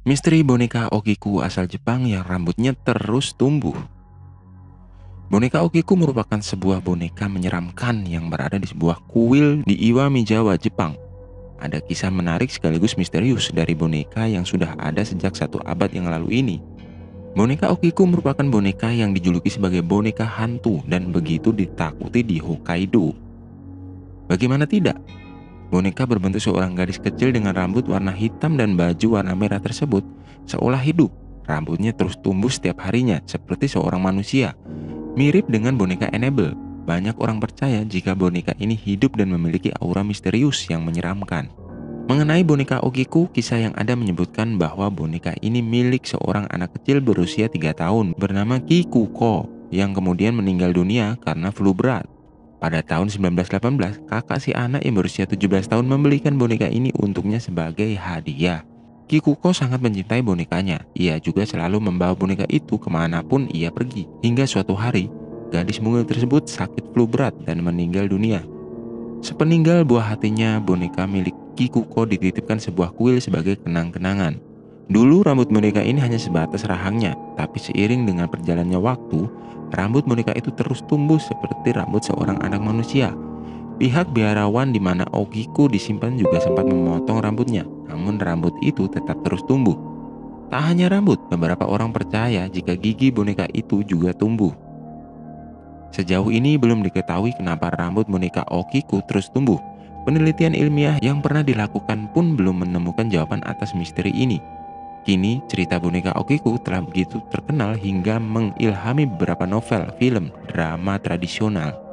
Misteri boneka Okiku asal Jepang yang rambutnya terus tumbuh. Boneka Okiku merupakan sebuah boneka menyeramkan yang berada di sebuah kuil di Iwami, Jawa, Jepang. Ada kisah menarik sekaligus misterius dari boneka yang sudah ada sejak satu abad yang lalu ini. Boneka Okiku merupakan boneka yang dijuluki sebagai boneka hantu dan begitu ditakuti di Hokkaido. Bagaimana tidak? Boneka berbentuk seorang gadis kecil dengan rambut warna hitam dan baju warna merah tersebut seolah hidup. Rambutnya terus tumbuh setiap harinya seperti seorang manusia. Mirip dengan boneka Annabelle, banyak orang percaya jika boneka ini hidup dan memiliki aura misterius yang menyeramkan. Mengenai boneka Okiku, kisah yang ada menyebutkan bahwa boneka ini milik seorang anak kecil berusia 3 tahun bernama Kikuko yang kemudian meninggal dunia karena flu berat. Pada tahun 1918, kakak si anak yang berusia 17 tahun membelikan boneka ini untuknya sebagai hadiah. Kikuko sangat mencintai bonekanya. Ia juga selalu membawa boneka itu ke mana pun ia pergi. Hingga suatu hari, gadis mungil tersebut sakit flu berat dan meninggal dunia. Sepeninggal buah hatinya, boneka milik Kikuko dititipkan sebuah kuil sebagai kenang-kenangan. Dulu rambut boneka ini hanya sebatas rahangnya, tapi seiring dengan perjalannya waktu, Rambut boneka itu terus tumbuh seperti rambut seorang anak manusia. Pihak biarawan di mana Ogiku disimpan juga sempat memotong rambutnya, namun rambut itu tetap terus tumbuh. Tak hanya rambut, beberapa orang percaya jika gigi boneka itu juga tumbuh. Sejauh ini belum diketahui kenapa rambut boneka Okiku terus tumbuh. Penelitian ilmiah yang pernah dilakukan pun belum menemukan jawaban atas misteri ini. Kini, cerita boneka Okiku telah begitu terkenal hingga mengilhami beberapa novel, film, drama tradisional.